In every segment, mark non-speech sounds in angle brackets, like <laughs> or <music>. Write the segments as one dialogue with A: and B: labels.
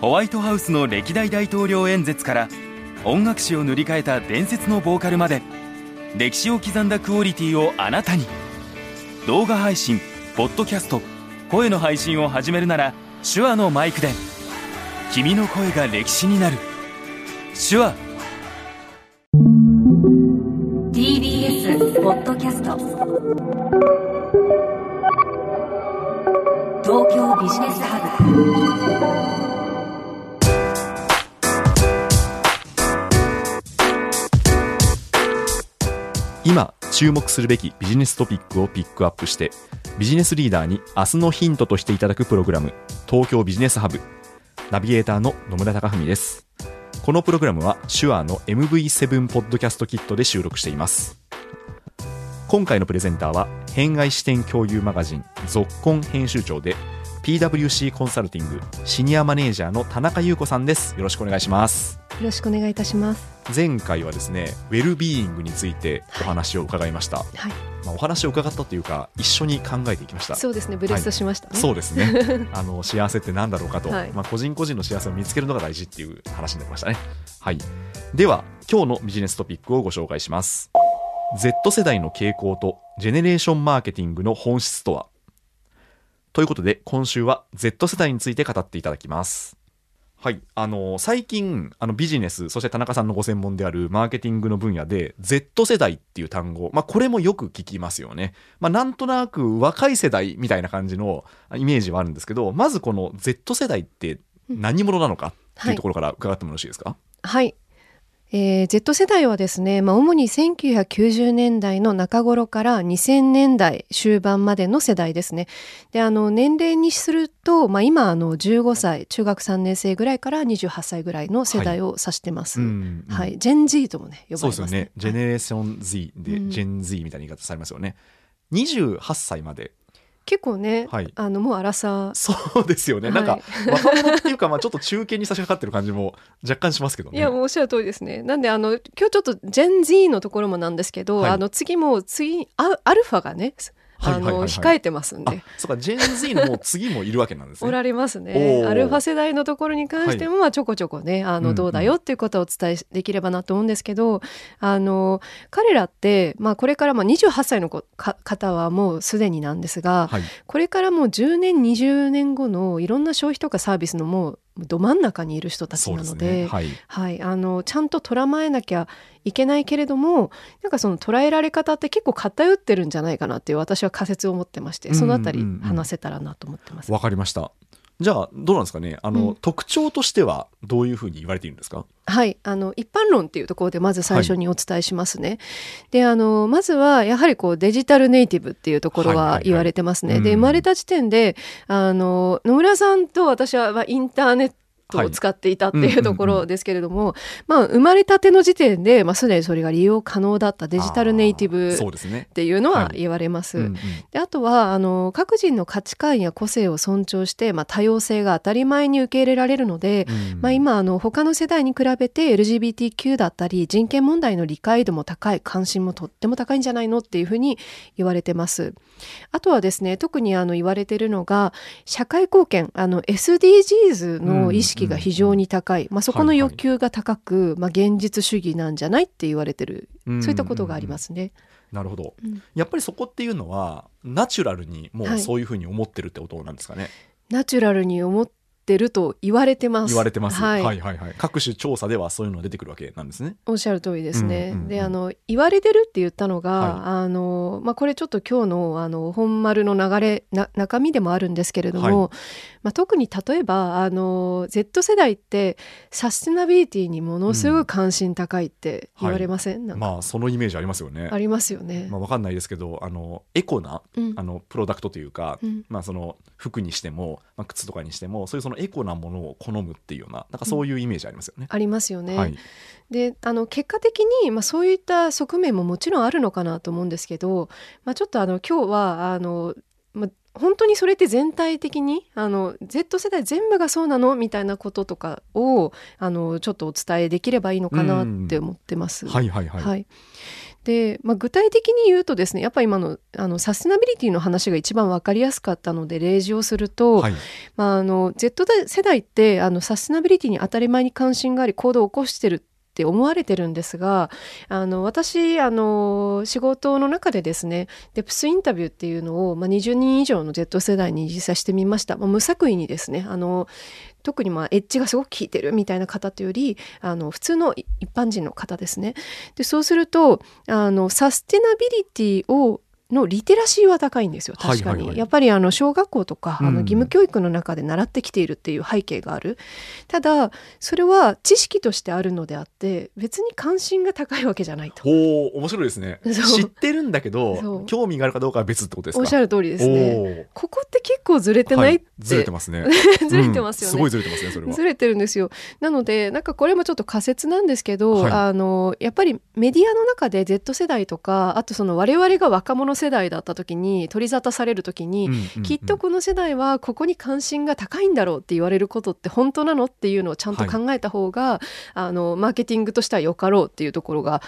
A: ホワイトハウスの歴代大統領演説から音楽史を塗り替えた伝説のボーカルまで歴史を刻んだクオリティをあなたに。動画配信ポッドキャスト声の配信を始めるなら手話のマイクで君の声が歴史になる。手話。
B: TBS ポッドキャスト。東京ビジネスハブ。
C: 今注目するべきビジネストピックをピックアップしてビジネスリーダーに明日のヒントとしていただくプログラム東京ビジネスハブナビゲーターの野村貴文です。このプログラムは手話の MV7 ポッドキャストキットで収録しています。今回のプレゼンターは変外視点共有マガジン「ぞっこん」編集長で PWC コンサルティングシニアマネージャーの田中優子さんです。よろしくお願いします。
D: よろしくお願いいたします。
C: 前回はですねウェルビーイングについてお話を伺いました、
D: はい、
C: まあ、お話を伺ったというか一緒に考えていきました。
D: そうですね、ブレストしましたね。
C: そうですね。<laughs> あの幸せって何だろうかと、
D: はい。
C: まあ、個人個人の幸せを見つけるのが大事っていう話になりましたね、はい、では今日のビジネストピックをご紹介します。Z 世代の傾向とジェネレーションマーケティングの本質とは？ということで今週は Z 世代について語っていただきます。はい、あの最近あのビジネスそして田中さんのご専門であるマーケティングの分野で Z 世代っていう単語、まあ、これもよく聞きますよね、まあ、なんとなく若い世代みたいな感じのイメージはあるんですけどまずこの Z 世代って何者なのかっていうところから伺ってもよろしいですか、
D: はい。えー Z 世代はですね、まあ、主に1990年代の中頃から2000年代終盤までの世代ですね。で、あの、年齢にすると、まあ、今、あの、15歳、中学3年生ぐらいから28歳ぐらいの世代を指してます。はい。
C: うんうん
D: ジェン Z ともね、呼ばれますす
C: そうでよね
D: ね。
C: ジェネレーション Z で、
D: うん
C: ジェン Z みたいな言い方されますよね28歳まで
D: 結構ね、
C: はい。
D: あの、もう荒さ、
C: そうですよね、なんか
D: はい
C: 若者っていうか、まあ、ちょっと中堅に差し掛かってる感じも若干しますけどね。
D: いや、もうおっしゃる通りですね。なんで、あの、今日ちょっと、ジェン Z のところもなんですけど、
C: はい。
D: あの、次も、次、アアルファがね、あの、控えてますん
C: あ
D: で。
C: そうかジェン Z のもう次もいるわけなんですね。
D: おられます
C: お
D: ね。
C: ー。
D: アルファ世代のところに関しても、まあちょこちょこね、あの、
C: うんうん。
D: どうだよっていうことをお伝えできればなと思うんですけど、あの、彼らって、まあこれからまあ28歳の子か方はもうすでになんですが、
C: はい。
D: これからもう10年、20年後のいろんな消費とかサービスのもうど真ん中にいる人たちなので、
C: ね。はい。
D: はい、あのちゃんと捉まえなきゃいけないけれどもなんかその捉えられ方って結構偏ってるんじゃないかなっていう私は仮説を持ってましてそのあたり
C: うんうん。うん
D: 話せたらなと思ってます。
C: わかりましたじゃあどうなんですかね？あの、
D: うん。
C: 特徴としてはどういうふうに言われているんですか？
D: はい、あの一般論っていうところでまず最初にお伝えしますね。であのまずはやはりこうデジタルネイティブっていうところ
C: はいはいは
D: はい。言われてますね。
C: うん。
D: で生まれた時点であの野村さんと私はまあインターネットを使っていたっていうところですけれども、まあ生まれたての時点で、まあ、すでにそれが利用可能だったデジタルネイティブっていうの
C: は
D: はい。言われます。
C: うんうん。
D: であとはあの各人の価値観や個性を尊重して、まあ、多様性が当たり前に受け入れられるので、
C: うん。
D: まあ、今あの他の世代に比べて LGBTQ だったり人権問題の理解度も高い関心もとっても高いんじゃないのっていうふうに言われてます。あとはですね特にあの言われているのが社会貢献あの SDGs の意識が非常に高い、まあ、そこの欲求が高く、まあ、現実主義なんじゃないって言われてる。
C: うん。
D: そういったことがありますね。
C: なるほど。
D: うん。
C: やっぱりそこっていうのはナチュラルにもう
D: はい。
C: そういうふうに思ってるってことなんですかね、
D: ナチュラルに思ってると言われてます。
C: 言われてます、
D: はい。
C: はいはいはい。各種調査ではそういうのが出てくるわけなんですね。
D: おっしゃる通りですね。
C: うんうんうん。
D: であの言われてるって言ったのが、
C: はい。
D: あのまあ、これちょっと今日のあの本丸の流れな中身でもあるんですけれども、まあ、特に例えばあの Z 世代ってサステナビリティにものすごい関心高いって言われません、なんか。
C: まあそのイメージありますよね。
D: ありますよね。
C: まあ、わかんないですけどあのエコな
D: うん。
C: あのプロダクトというか、
D: うん。
C: まあ、その服にしても、まあ、靴とかにしてもそういうそのエコなものを好むっていうようななんかそういうイメージありますよね。
D: ありますよね。
C: はい、
D: であの結果的に、まあ、そういった側面ももちろんあるのかなと思うんですけど、まあ、ちょっとあの今日はあの、まあ、本当にそれって全体的にあの Z 世代全部がそうなのみたいなこととかをあのちょっとお伝えできればいいのかなって思ってます。
C: はいはいはい、
D: はいで、まあ、具体的に言うとですねやっぱり今のあのサステナビリティの話が一番分かりやすかったので例示をすると、
C: はい。
D: まあ、あの Z 世代ってあのサステナビリティに当たり前に関心があり行動を起こしてるって思われてるんですがあの私あの仕事の中でですねデプスインタビューっていうのを、まあ、20人以上の Z 世代に実際してみました、まあ、無作為にですねあの特にまあエッジがすごく効いてるみたいな方というよりあの普通の一般人の方ですね。でそうするとあのサステナビリティをのリテラシーは高いんですよ。確かに、やっぱりあの小学校とか、あ
C: うん。
D: の義務教育の中で習ってきているっていう背景がある。ただそれは知識としてあるのであって別に関心が高いわけじゃないと。
C: ほう、面白いですね。<laughs> 知ってるんだけど、興味があるかどうかは別ってことですか？
D: おっしゃる通りですね。ここって結構ずれてない？って、
C: はい。ずれてますね。<laughs>
D: ずれてますよ
C: すごいずれてますね、それは。
D: ずれてるんですよ。なのでなんかこれもちょっと仮説なんですけど、
C: はい。
D: あのやっぱりメディアの中で Z 世代とかあとその我々が若者世代だった時に取り沙汰される時に、きっとこの世代はここに関心が高いんだろうって言われることって本当なのっていうのをちゃんと考えた方が、あのマーケティングとしてはよかろうっていうところが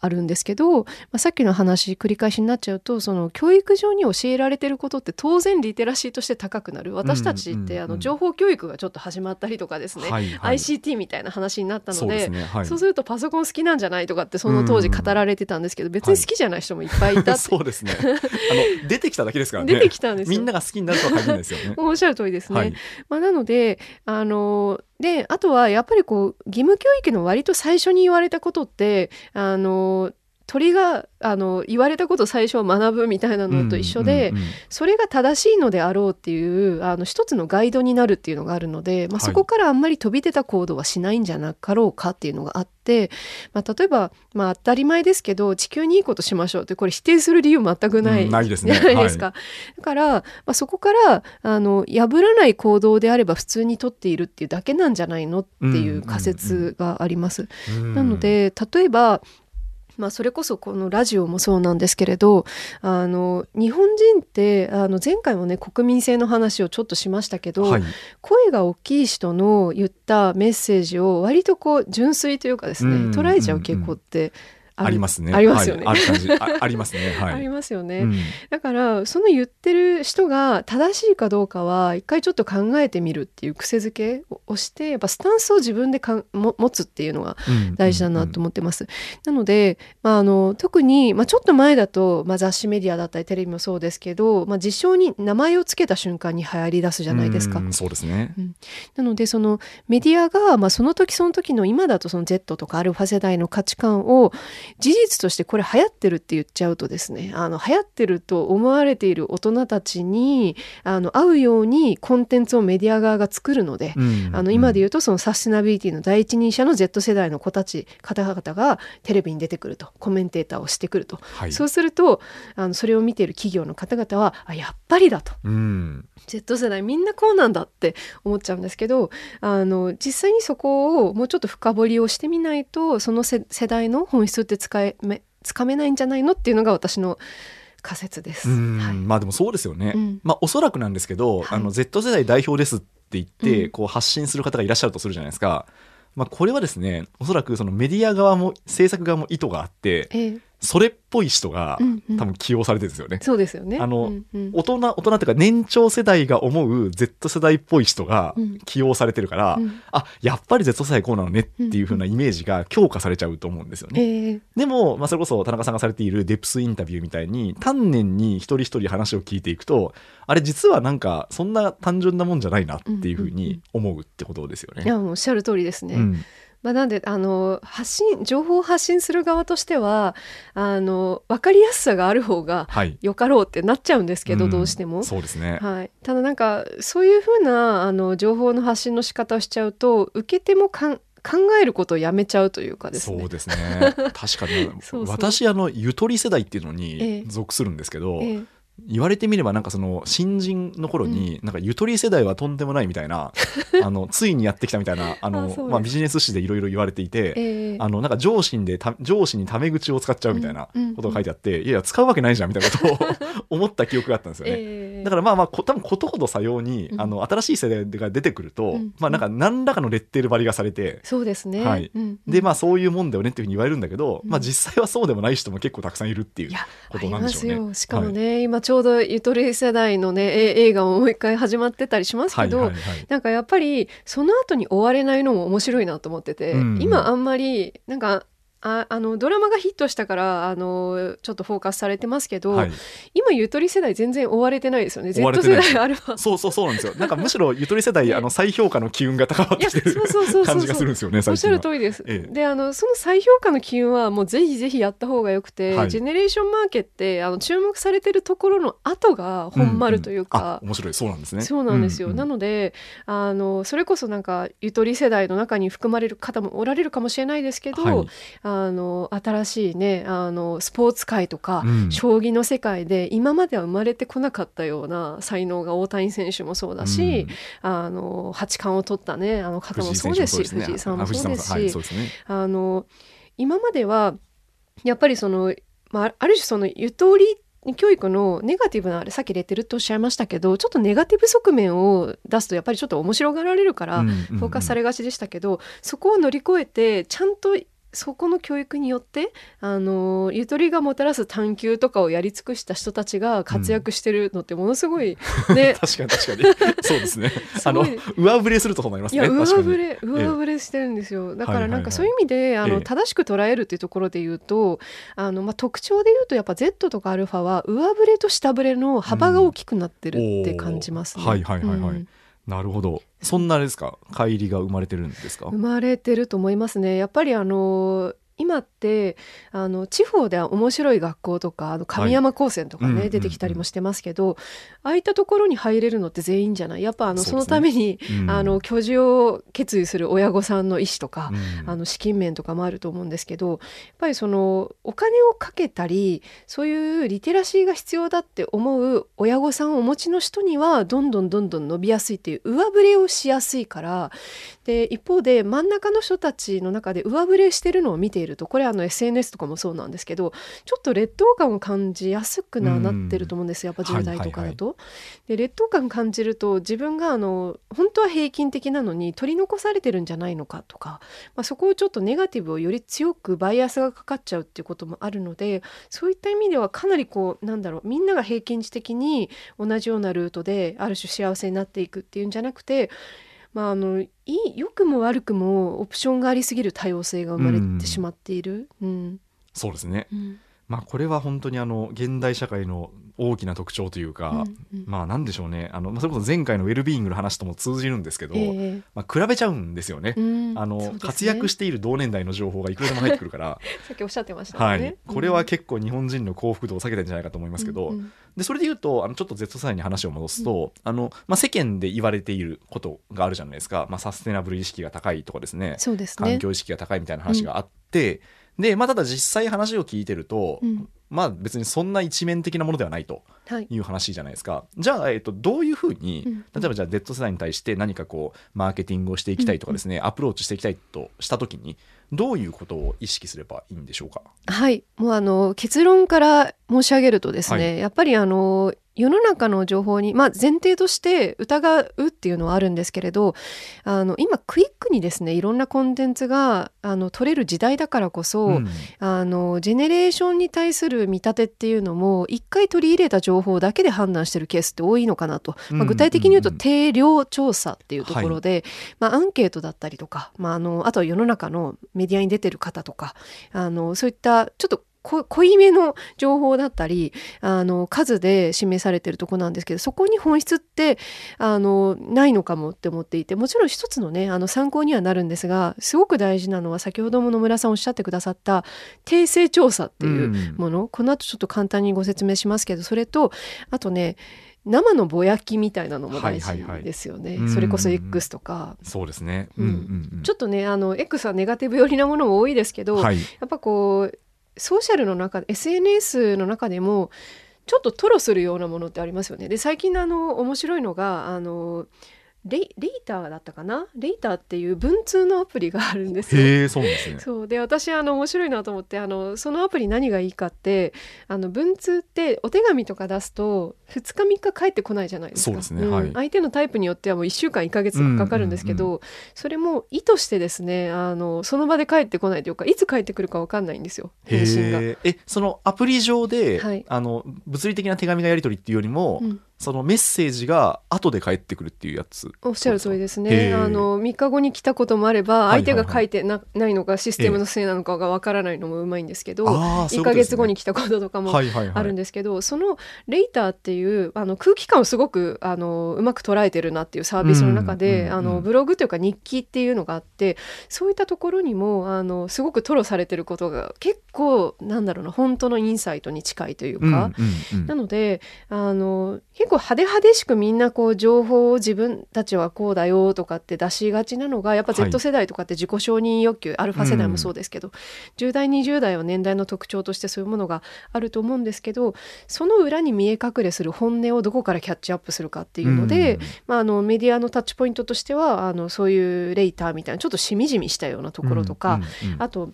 D: あるんですけど、まあ、さっきの話繰り返しになっちゃうとその教育上に教えられてることって当然リテラシーとして高くなる私たちって、あの情報教育がちょっと始まったりとかですね、
C: はいはい
D: ICT みたいな話になったので
C: そうね。はい。
D: そうするとパソコン好きなんじゃないとかってその当時語られてたんですけど、別に好きじゃない人もいっぱいいたって、<laughs>
C: そうですね。あの出てきただけですからね。
D: 出てきたんですよ。
C: みんなが好きになるとは限らないですよね。<laughs>
D: おっしゃる通りですね。
C: はい。
D: まあ、なのであのであとはやっぱりこう義務教育の割と最初に言われたことってあの鳥があの言われたことを最初は学ぶみたいなのと一緒で、
C: うんうん。うん
D: それが正しいのであろうっていうあの一つのガイドになるっていうのがあるので、まあ、
C: はい。
D: そこからあんまり飛び出た行動はしないんじゃなかろうかっていうのがあって、まあ、例えば、まあ、当たり前ですけど地球にいいことしましょうってこれ否定する理由全くない、
C: うんないですね。
D: じゃないですか。だから、まあ、そこからあの破らない行動であれば普通にとっているっていうだけなんじゃないのっていう仮説があります。
C: うん。
D: なの、で例えばまあ、それこそこのラジオもそうなんですけれどあの日本人ってあの前回もね国民性の話をちょっとしましたけど、
C: はい。
D: 声が大きい人の言ったメッセージを割とこう純粋というかですね、
C: うん
D: 捉えちゃう傾向ってあ
C: りますね。
D: ありますよね。
C: はいある感じ。あ <laughs> ありますね。はい。
D: ありますよね、
C: うん
D: だからその言ってる人が正しいかどうかは一回ちょっと考えてみるっていう癖づけをしてやっぱスタンスを自分でかんも持つっていうのが大事だなと思ってます。なので、まあ、あの特に、まあ、ちょっと前だと、まあ、雑誌メディアだったりテレビもそうですけど、まあ、事象に名前を付けた瞬間に流行り出すじゃないですか。
C: うんそうですね。
D: なのでそのメディアが、まあ、その時その時の今だとその Z とかアルファ世代の価値観を事実としてこれ流行ってるって言っちゃうとですねあの流行ってると思われている大人たちにあの合うようにコンテンツをメディア側が作るので、
C: うん
D: あの今で言うとそのサステナビリティの第一人者の Z 世代の子たち方々がテレビに出てくるとコメンテーターをしてくると、
C: はい。
D: そうするとあのそれを見ている企業の方々はあやっぱりだと
C: うん。
D: Z 世代みんなこうなんだって思っちゃうんですけどあの実際にそこをもうちょっと深掘りをしてみないとその世世代の本質って使えめつかめないんじゃないのっていうのが私の仮説です。
C: うん
D: はい
C: まあでもそうですよね。
D: うん
C: まあおそらくなんですけど、
D: はい
C: あの Z 世代代表ですって言って、
D: うん
C: こう発信する方がいらっしゃるとするじゃないですか。まあこれはですね、おそらくそのメディア側も制作側も意図があって、
D: ええ
C: それっぽい人が
D: うんうん
C: 多分起用されてるんですよね。
D: そうですよね。
C: あの
D: うんうん
C: 大人、大人っていうか年長世代が思う Z 世代っぽい人が
D: うん
C: 起用されてるから、
D: うん
C: あ、やっぱり Z 世代こうなのねっていう風なイメージが強化されちゃうと思うんですよね。
D: ええ
C: でも、まあ、それこそ田中さんがされているデプスインタビューみたいに丹念に一人一人話を聞いていくとあれ実はなんかそんな単純なもんじゃないなっていうふうに思うってことですよね。
D: いやもうおっしゃる通りですね。
C: うん
D: まあ、なんであの発信情報を発信する側としてはあの分かりやすさがある方が
C: はい。
D: よかろうってなっちゃうんですけど、
C: ん。
D: どうしても。
C: そうですね。
D: はい、ただなんかそういうふうなあの情報の発信の仕方をしちゃうと受け手もかん考えることをやめちゃうというかですね。
C: そうですね。確かに。<laughs> 私あのゆとり世代っていうの
D: え
C: に
D: え。
C: 属するんですけど、
D: ええ
C: 言われてみればなんかその新人の頃になんかゆとり世代はとんでもないみたいな、<laughs> あのついにやってきたみたいなあのまあ、ビジネス誌でいろいろ言われていて、
D: ええ。
C: あのなんか上司でた上司にタメ口を使っちゃうみたいな
D: うんうん
C: ことが書いてあって、いやいや使うわけないじゃんみたいなことを <laughs> 思った記憶があったんですよね。
D: ええ。
C: だからまあまあこ多分ことほどさように、
D: うん。
C: あの新しい世代が出てくると、
D: うん。
C: まあなんか何らかのレッテル張りがされて、
D: そうですね。
C: はい。
D: うん
C: でまあそういうもんだよねっていうふうに言われるんだけど、
D: うん。
C: まあ実際はそうでもない人も結構たくさんいるっていうことなんでしょうね。
D: すよ。しかもね、今ちょうどゆとり世代のねえ映画ももう一回始まってたりしますけど、
C: はいはいはい。
D: なんかやっぱりその後に終われないのも面白いなと思ってて、
C: うん。うん
D: 今あんまりなんかああのドラマがヒットしたからあのちょっとフォーカスされてますけど、
C: はい
D: 今ゆとり世代全然追われてないですよね Z 世代アルファ。
C: そうそうそうなんですよ。なんかむしろゆとり世代、<laughs>
D: ね
C: あの再評価の機運が高まってきてる感じがするんですよね、
D: おっしゃる。通りです。
C: ええ
D: であのその再評価の機運はもうぜひぜひやった方がよくて、
C: はい
D: ジェネレーションマーケってあの注目されてるところの後が本丸というか。
C: んんあ面白い、そうなんですね。
D: そうなんですよ、
C: うう
D: なのであのそれこそなんかゆとり世代の中に含まれる方もおられるかもしれないですけど、
C: はい
D: あの新しいねあのスポーツ界とか、
C: うん。
D: 将棋の世界で今までは生まれてこなかったような才能が大谷選手もそうだし、あの八冠を取ったねあの方もそうですし藤井さんも
C: あ
D: そうですし、今まではやっぱりその、まあ、ある種そのゆとり教育のネガティブなあれさっきレッテルとおっしゃいましたけどちょっとネガティブ側面を出すとやっぱりちょっと面白がられるから、
C: フ
D: フォーカスされがちでしたけど、そこを乗り越えてちゃんとそこの教育によってあのゆとりがもたらす探求とかをやり尽くした人たちが活躍してるのってものすごい、<laughs> ね
C: 確かに確かに。<laughs> そうですね。
D: す
C: あの、上振れするとそうなりますね。
D: いや上振れ上振れしてるんですよ、だからなんかそういう意味で、あの
C: ええ
D: 正しく捉えるっていうところで言うとあの、まあ、特徴で言うとやっぱ Z とか α は上振れと下振れの幅が大きくなってるって感じますね。
C: うんはいはいはいはい
D: うん
C: なるほど。そんなですか？乖離が生まれてるんですか？
D: 生まれてると思いますね。やっぱりあの今ってあの地方では面白い学校とかあの神山高専とかね、
C: うんうんうん。
D: 出てきたりもしてますけど、ああいったところに入れるのって全員じゃない。やっぱあのそ,、
C: ね。
D: のために、
C: うん。
D: あの居住を決意する親御さんの意思とか、
C: うん。
D: あの資金面とかもあると思うんですけどやっぱりそのお金をかけたりそういうリテラシーが必要だって思う親御さんをお持ちの人にはどんどんどんどん伸びやすいっていう上振れをしやすいからで一方で真ん中の人たちの中で上振れしてるのを見ているとこれあの SNS とかもそうなんですけどちょっと劣等感を感じやすくなってると思うんですよやっぱ10代とかだと。
C: は
D: で劣等感感じると自分があの本当は平均的なのに取り残されてるんじゃないのかとか、まあ、そこをちょっとネガティブをより強くバイアスがかかっちゃうっていうこともあるのでそういった意味ではかなりこうなんだろうみんなが平均値的に同じようなルートである種幸せになっていくっていうんじゃなくて。まあ、あのいい良くも悪くもオプションがありすぎる多様性が生まれてしまっている。うん
C: そうですね。
D: うん
C: まあこれは本当にあの現代社会の大きな特徴というか、
D: うんうん。
C: まあなんでしょうね。あのまあそれこそ前回のウェルビーイングの話とも通じるんですけど、
D: え
C: まあ比べちゃうんですよね。あの、
D: ね。
C: 活躍している同年代の情報がいくらでも入ってくるから、<laughs>
D: さっきおっしゃってましたね。
C: い、これは結構日本人の幸福度を下げてるんじゃないかと思いますけど、
D: うんうん。
C: でそれで言うとあのちょっと Z 世代に話を戻すと、あのまあ、世間で言われていることがあるじゃないですか、まあ、サステナブル意識が高いとかですね。
D: そうですね。
C: 環。境意識が高いみたいな話があって、で、まあ、ただ実際話を聞いてると、
D: うん
C: まあ別にそんな一面的なものではないと
D: はい。
C: いう話じゃないですか。じゃあ、えっとどういうふうに、
D: うん。
C: 例えばじゃあ Z 世代に対して何かこうマーケティングをしていきたいとかですね、アプローチしていきたいとした時にどういうことを意識すればいいんでしょうか？
D: はい、もうあの結論から申し上げるとですね、
C: は
D: やっぱりあの世の中の情報に、まあ、前提として疑うっていうのはあるんですけれどあの今クイックにですねいろんなコンテンツがあの取れる時代だからこそ、
C: うん。
D: あのジェネレーションに対する見立てっていうのも一回取り入れた情報だけで判断してるケースって多いのかなと、まあ、
C: うん。
D: 具体的に言うと定量調査っていうところで、まあ、アンケートだったりとか、まあ、あのあとは世の中のメディアに出てる方とかあのそういったちょっとこ濃いめの情報だったりあの数で示されてるとこなんですけどそこに本質ってあのないのかもって思っていてもちろん一つのねあの参考にはなるんですがすごく大事なのは先ほども野村さんおっしゃってくださった訂正調査っていうもの、この後ちょっと簡単にご説明しますけどそれとあとね生のぼやきみたいなのも大事
C: はいはいはい。
D: ですよね、
C: うん。
D: それこそ X とか、
C: そうですね、
D: うん
C: うんうん。
D: ちょっとねあの X はネガティブ寄りなものも多いですけど、
C: はい。
D: やっぱこうソーシャルの中で SNS の中でもちょっと吐露するようなものってありますよね。で最近のあの面白いのがあのレイレイターだったかな？レイターっていう文通のアプリがあるんですよ。
C: へえそうですね
D: そうで私あの面白いなと思ってあのそのアプリ何がいいかってあの文通ってお手紙とか出すと2日3日帰ってこないじゃないですか。
C: そうですねはい。
D: 相手のタイプによってはもう1週間1ヶ月とかかかるんですけど、
C: うん
D: それも意図してですねあのその場で帰ってこないというかいつ帰ってくるか分かんないんですよ返信が。
C: へええそのアプリ上で、
D: はい。
C: あの物理的な手紙がやり取りっていうよりも、
D: うん。
C: そのメッセージが後で返ってくるっていうやつ。
D: おっしゃる通りです
C: へ
D: ね。
C: ー。
D: あの3日後に来たこともあれば
C: はいはいはい。
D: 相手が書いてな,、ないのかシステムのせいなのかがわからないのもうまいんですけど、1
C: ういうこと
D: ヶ
C: ですね。
D: 月後に来たこととかも
C: はいはいはい。
D: あるんですけど、そのレイターっていうあの空気感をすごくあのうまく捉えてるなっていうサービスの中で、
C: うんうんうん
D: あのブログというか日記っていうのがあってそういったところにもあのすごく吐露されてることが結構なんだろうな本当のインサイトに近いというか。
C: うんうんうん。
D: なのであの結構派手派手しくみんなこう情報を自分たちはこうだよとかって出しがちなのがやっぱ
C: はい。
D: Z 世代とかって自己承認欲求、アルファ世代もそうですけど、10代20代は年代の特徴としてそういうものがあると思うんですけどその裏に見え隠れする本音をどこからキャッチアップするかっていうので、
C: うん。
D: まあ、あのメディアのタッチポイントとしてはあのそういうレイターみたいなちょっとしみじみしたようなところとか、あと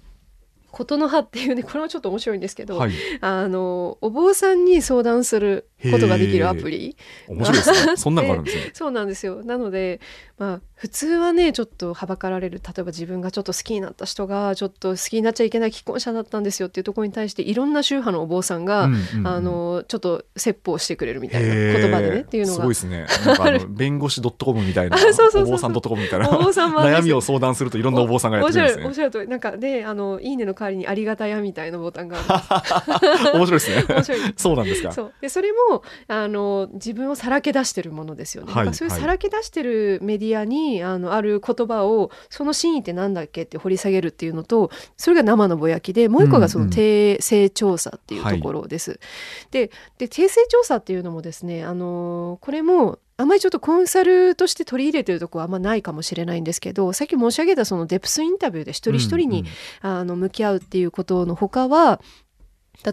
D: 琴の葉っていうねこれもちょっと面白いんですけど、
C: はい。
D: あのお坊さんに相談することができるアプリ。
C: 面白いですね。そんなのがあるんですね。
D: そうなんですよ。なのでまあ普通はねちょっとはばかられる例えば自分がちょっと好きになった人がちょっと好きになっちゃいけない既婚者だったんですよっていうところに対していろんな宗派のお坊さんが、
C: うんうんうん。
D: あのちょっと説法してくれるみたいな言葉でねっていうのが。
C: すごいですね。なんかあの <laughs> 弁護士 .com みたいなお坊さん .com みたいな。悩みを相談するといろんなお坊さんがやってるんですね。
D: おっしゃるなんかであのいいねの代わりにありがたやみたいなボタンがある <laughs>
C: 面白いですね。
D: 面白い
C: そうなんですか。
D: そう。でそれもあの自分をさらけ出してるものですよね。
C: はい
D: そういう
C: はい。
D: さらけ出してるメディアにあのある言葉をその真意ってなんだっけって掘り下げるっていうのとそれが生のぼやきでもう一個がそ
C: うんうん
D: の定性調査っていうところです。でで定性調査っていうのもですねあのこれもあまりちょっとコンサルとして取り入れてるとこはあんまないかもしれないんですけどさっき申し上げたそのデプスインタビューで一人一人に、あの向き合うっていうことの他は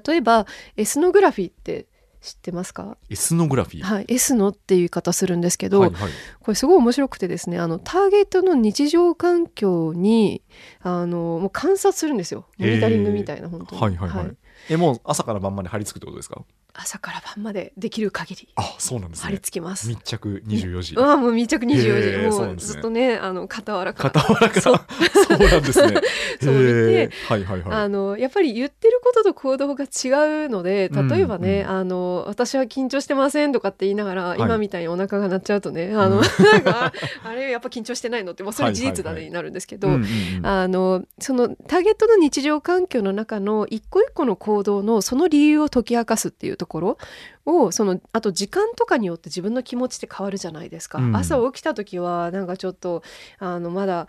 D: 例えばエスノグラフィーって知ってますか？
C: エスノグラフィー？
D: はい、エスノっていう言い方するんですけど、
C: はいはい。
D: これすごい面白くてですねあのターゲットの日常環境にあのもう観察するんですよ。モニタリングみたいな本当に、
C: はいはい。はい。えもう朝から晩まで張り付くってことですか？
D: 朝から晩までできる限り
C: あそうなんです
D: 張り
C: ね
D: 付きます、
C: 密着24時。
D: うわもう密着24
C: へ
D: 時
C: ーそう
D: もうずっとねあの傍らから。
C: 傍らから。
D: そ <laughs>
C: そううなんですね。<laughs>
D: そう見て
C: はいはいはい。
D: あのやっぱり言ってることと行動が違うので例えばね、
C: うん。
D: あの私は緊張してませんとかって言いながら、
C: い。
D: 今みたいにお腹が鳴っちゃうとねあの、
C: うん。<laughs>
D: なんかあれやっぱ緊張してないのってもうそれ事実だね、になるんですけど、あのそのターゲットの日常環境の中の一個一個の行動のその理由を解き明かすっていうところをそのあと時間とかによって自分の気持ちって変わるじゃないですか、
C: うん。
D: 朝起きた時はなんかちょっとあのまだ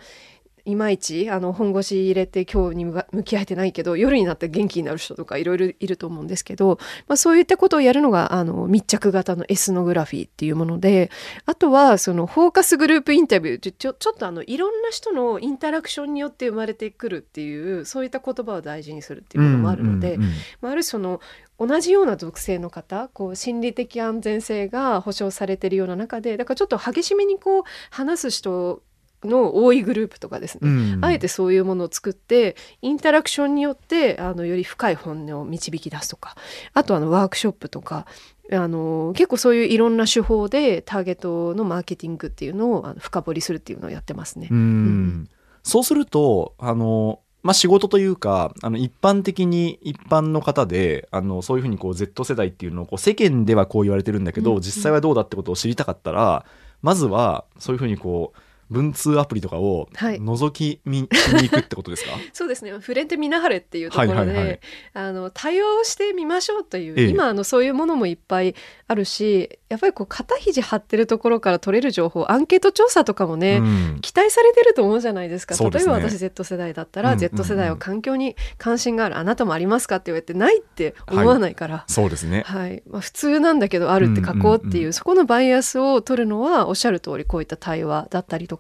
D: いまいちあの本腰入れて今日に向き合えてないけど夜になって元気になる人とかいろいろいると思うんですけど、まあ、そういったことをやるのがあの密着型のエスノグラフィーっていうものであとはそのフォーカスグループインタビューちょちょちょっとあのいろんな人のインタラクションによって生まれてくるっていうそういった言葉を大事にするっていうものもあるので、まあ、ある種その同じような属性の方こう心理的安全性が保障されているような中でだからちょっと激しめにこう話す人の多いグループとかですね、
C: うん。
D: あえてそういうものを作ってインタラクションによってあのより深い本音を導き出すとかあとあのワークショップとかあの結構そういういろんな手法でターゲットのマーケティングっていうのをあの深掘りするっていうのをやってますね。
C: うん。そうするとあの、まあ、仕事というかあの一般的に一般の方であのそういうふうにこう Z 世代っていうのをこう世間ではこう言われてるんだけど、
D: うん。うん。
C: 実際はどうだってことを知りたかったらまずはそういうふうにこう文通アプリとかを
D: はい。
C: 覗き見に行くってことですか？<laughs>
D: そうですね。触れてみなはれっていうところで、
C: はいはいはい。
D: あの対話をしてみましょうという、
C: ええ。
D: 今あのそういうものもいっぱいあるしやっぱりこう肩肘張ってるところから取れる情報アンケート調査とかもね、
C: うん。
D: 期待されてると思うじゃないですか。
C: ね。
D: 例えば私 Z 世代だったら、
C: うんうんうん。
D: Z 世代は環境に関心があるあなたもありますかって言われてないって思わないから。
C: そうですね。
D: はい。まあ、普通なんだけどあるって書こうっていう,、
C: うんうんうん。
D: そこのバイアスを取るのはおっしゃる通りこういった対話だったりとか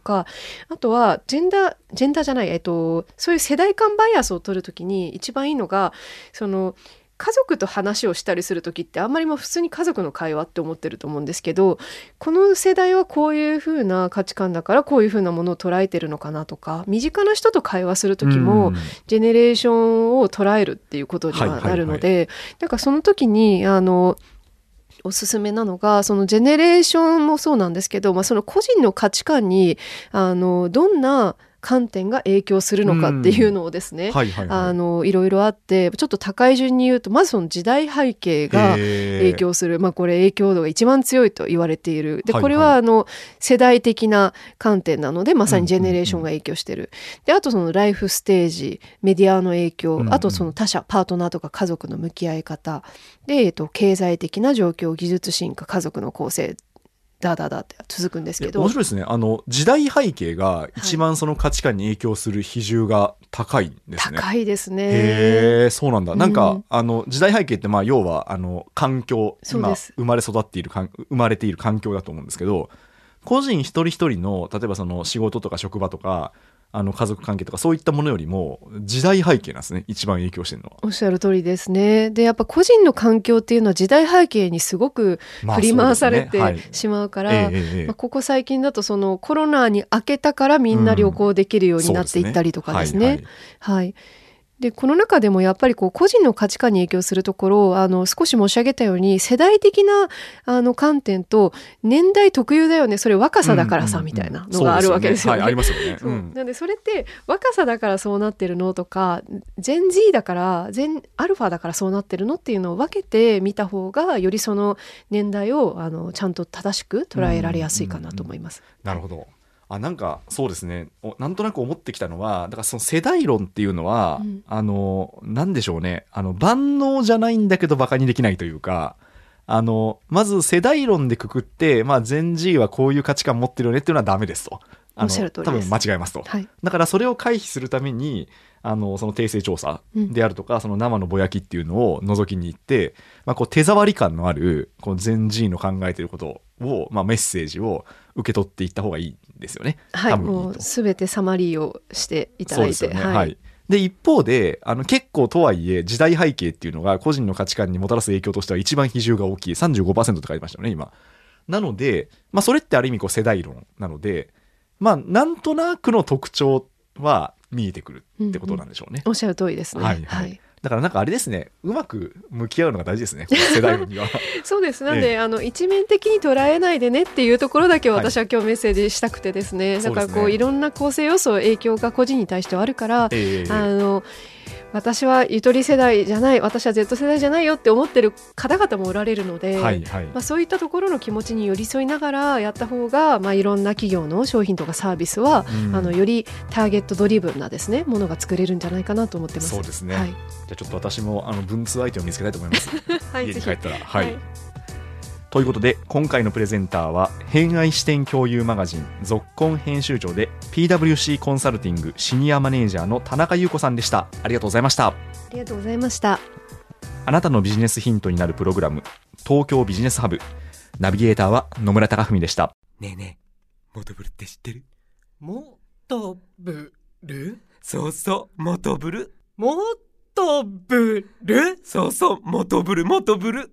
D: あとはジェンダージェンダーじゃない、えっと、そういう世代間バイアスを取るときに一番いいのがその家族と話をしたりする時ってあんまりもう普通に家族の会話って思ってると思うんですけどこの世代はこういう風な価値観だからこういう風なものを捉えてるのかなとか身近な人と会話する時も、
C: うん。
D: ジェネレーションを捉えるっていうことにはなるので、なんかその時にあのおすすめなのがそのジェネレーションもそうなんですけど、まあ、その個人の価値観にあのどんな観点が影響するのかっていうのをですね、
C: はいはいはい。
D: あのいろいろあってちょっと高い順に言うとまずその時代背景が影響する、まあ、これ影響度が一番強いと言われている。でこれはあの世代的な観点なのでまさにジェネレーションが影響してる、であとそのライフステージメディアの影響、あとその他者パートナーとか家族の向き合い方。で、えっと、経済的な状況技術進化家族の構成だだだって続くんですけど。
C: 面白いですね。あの時代背景が一番その価値観に影響する比重が高いんですね。
D: 高いですね。
C: へえそうなんだ、なんか
D: うん
C: あの時代背景ってまあ要はあの環境今生まれ育っているかん生まれている環境だと思うんですけど個人一人一人の例えばその仕事とか職場とかあの家族関係とかそういったものよりも時代背景なんですね。一番影響してるのは。
D: おっしゃる通りですね。でやっぱ個人の環境っていうのは時代背景にすごく
C: まあ
D: 振り回され
C: そうですね。はい。
D: てしまうから、
C: ええええええ。
D: まあ、ここ最近だとそのコロナに明けたからみんな旅行できるようになっていったりとかですね。
C: はいはい。
D: はいでこの中でもやっぱりこう個人の価値観に影響するところあの少し申し上げたように世代的なあの観点と年代特有だよねそれ若さだからさ、
C: うんうんうん
D: みたいなのがあるわけですよね。
C: そうはい、ありますよね。
D: そう
C: うん
D: なんでそれって若さだからそうなってるの？とかゼン Z だからゼンアルファだからそうなってるの？っていうのを分けて見た方がよりその年代をあのちゃんと正しく捉えられやすいかなと思います。
C: なるほど。あなんかそうですね。おなんとなく思ってきたのはだからその世代論っていうのは、
D: うん。
C: あのなんでしょうね。あの万能じゃないんだけどバカにできないというかあのまず世代論でくくって、まあ、全 G はこういう価値観持ってるよねっていうのはダメですと。あの
D: おっしゃる通りです
C: 多分間違えますと。
D: はい、
C: だからそれを回避するためにあのその訂正調査であるとか、その生のぼやきっていうのを覗きに行って、まあ、こう手触り感のあるこう全 G の考えてることを、まあ、メッセージを受け取っていった方がいいんですよね。
D: はい、もうすべてサマリーをしていただいて、
C: ね。
D: はい
C: はい。で一方であの結構とはいえ時代背景っていうのが個人の価値観にもたらす影響としては一番比重が大きい35%って書いてましたよね今。なので、まあ、それってある意味こう世代論なのでまあなんとなくの特徴は見えてくるってことなんでしょうね。
D: おっしゃる通りですね。
C: はいはい。だからなんかあれですね。うまく向き合うのが大事ですね世代論には。<laughs>
D: そうです。なんで、あの一面的に捉えないでねっていうところだけを私は今日メッセージしたくてですね、だからこ
C: そうですね。
D: ういろんな構成要素影響が個人に対してはあるから、
C: ええ。
D: あの私はゆとり世代じゃない私は Z 世代じゃないよって思ってる方々もおられるので、
C: はいはい。
D: まあ、そういったところの気持ちに寄り添いながらやった方が、まあ、いろんな企業の商品とかサービスは、
C: うん
D: あのよりターゲットドリブンなですねものが作れるんじゃないかなと思ってます。
C: そうですね
D: はい、
C: じゃあちょっと私もあの文通相手を見つけたいと思います。<laughs>
D: はい、
C: 家に帰ったら。はい
D: はい
C: ということで今回のプレゼンターは偏愛視点共有マガジン「続婚編集長」で PWC コンサルティングシニアマネージャーの田中優子さんでした。ありがとうございました。
D: ありがとうございました。
C: あなたのビジネスヒントになるプログラム東京ビジネスハブ。ナビゲーターは野村貴文でした。
E: ねえねえ、モトブルって知ってる？
F: もとぶる
E: そうそう、モトブル。
F: もとぶる
E: そうそう、モトブル、モトブル。